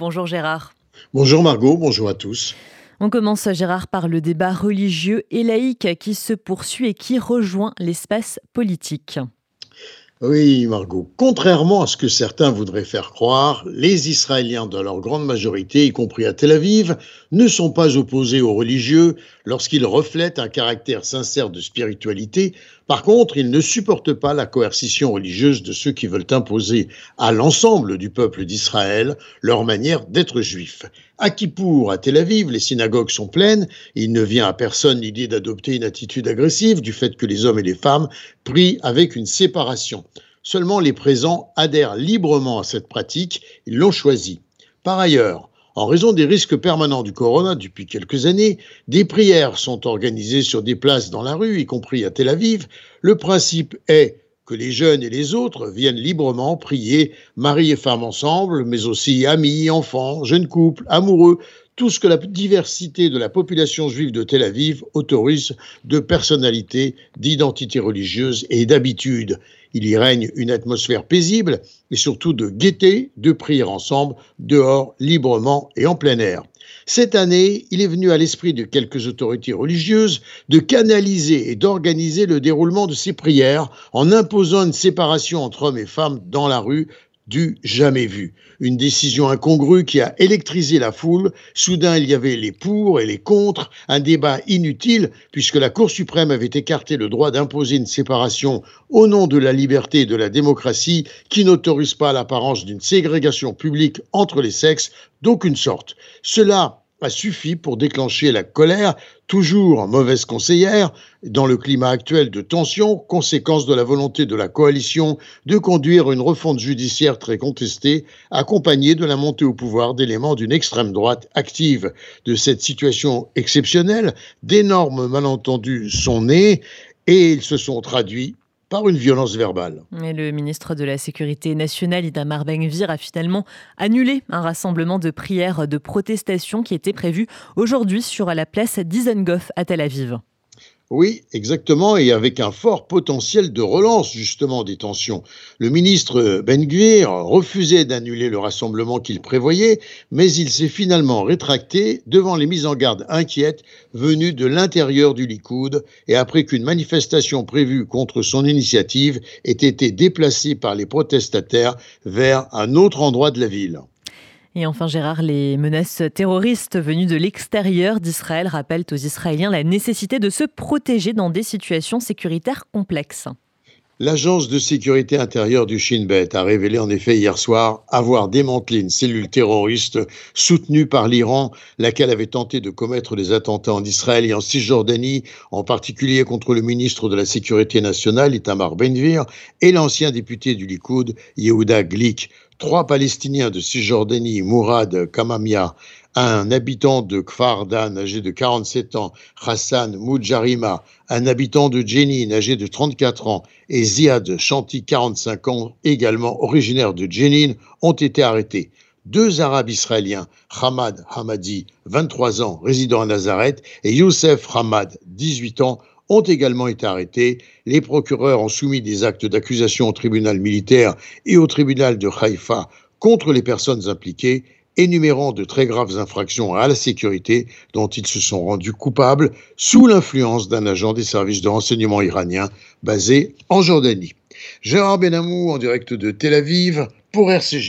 Bonjour Gérard. Bonjour Margot, bonjour à tous. On commence Gérard par le débat religieux et laïque qui se poursuit et qui rejoint l'espace politique. Oui, Margot. Contrairement à ce que certains voudraient faire croire, les Israéliens, dans leur grande majorité, y compris à Tel Aviv, ne sont pas opposés aux religieux lorsqu'ils reflètent un caractère sincère de spiritualité. Par contre, ils ne supportent pas la coercition religieuse de ceux qui veulent imposer à l'ensemble du peuple d'Israël leur manière d'être juif. À Kippour, à Tel Aviv, les synagogues sont pleines. Il ne vient à personne l'idée d'adopter une attitude agressive du fait que les hommes et les femmes prient avec une séparation. Seulement les présents adhèrent librement à cette pratique, ils l'ont choisie. Par ailleurs, en raison des risques permanents du corona depuis quelques années, des prières sont organisées sur des places dans la rue, y compris à Tel Aviv. Le principe est que les jeunes et les autres viennent librement prier, mari et femme ensemble, mais aussi amis, enfants, jeunes couples, amoureux, tout ce que la diversité de la population juive de Tel Aviv autorise de personnalité, d'identité religieuse et d'habitude. Il y règne une atmosphère paisible et surtout de gaieté, de prière ensemble, dehors, librement et en plein air. Cette année, il est venu à l'esprit de quelques autorités religieuses de canaliser et d'organiser le déroulement de ces prières en imposant une séparation entre hommes et femmes dans la rue du jamais vu. Une décision incongrue qui a électrisé la foule. Soudain, il y avait les pour et les contre, un débat inutile puisque la Cour suprême avait écarté le droit d'imposer une séparation au nom de la liberté et de la démocratie qui n'autorise pas l'apparence d'une ségrégation publique entre les sexes d'aucune sorte. Cela a suffi pour déclencher la colère, toujours mauvaise conseillère, dans le climat actuel de tension, conséquence de la volonté de la coalition de conduire une refonte judiciaire très contestée, accompagnée de la montée au pouvoir d'éléments d'une extrême droite active. De cette situation exceptionnelle, d'énormes malentendus sont nés et ils se sont traduits par une violence verbale. Mais le ministre de la Sécurité nationale, Itamar Ben-Gvir, a finalement annulé un rassemblement de prières de protestation qui était prévu aujourd'hui sur la place d'Isengoff à Tel Aviv. Oui, exactement, et avec un fort potentiel de relance justement des tensions. Le ministre Ben Gvir refusait d'annuler le rassemblement qu'il prévoyait, mais il s'est finalement rétracté devant les mises en garde inquiètes venues de l'intérieur du Likoud et après qu'une manifestation prévue contre son initiative ait été déplacée par les protestataires vers un autre endroit de la ville. Et enfin, Gérard, les menaces terroristes venues de l'extérieur d'Israël rappellent aux Israéliens la nécessité de se protéger dans des situations sécuritaires complexes. L'agence de sécurité intérieure du Shin Bet a révélé en effet hier soir avoir démantelé une cellule terroriste soutenue par l'Iran, laquelle avait tenté de commettre des attentats en Israël et en Cisjordanie, en particulier contre le ministre de la Sécurité nationale, Itamar Benvir, et l'ancien député du Likoud, Yehuda Glick. Trois Palestiniens de Cisjordanie, Mourad Kamamia, un habitant de Kfardan âgé de 47 ans, Hassan Moudjarima, un habitant de Jenin âgé de 34 ans, et Ziad Chanti, 45 ans, également originaire de Jenin, ont été arrêtés. Deux Arabes israéliens, Hamad Hamadi, 23 ans, résident à Nazareth, et Youssef Hamad, 18 ans, ont également été arrêtés. Les procureurs ont soumis des actes d'accusation au tribunal militaire et au tribunal de Haïfa contre les personnes impliquées, énumérant de très graves infractions à la sécurité dont ils se sont rendus coupables sous l'influence d'un agent des services de renseignement iranien basé en Jordanie. Gérard Benamou en direct de Tel Aviv pour RCJ.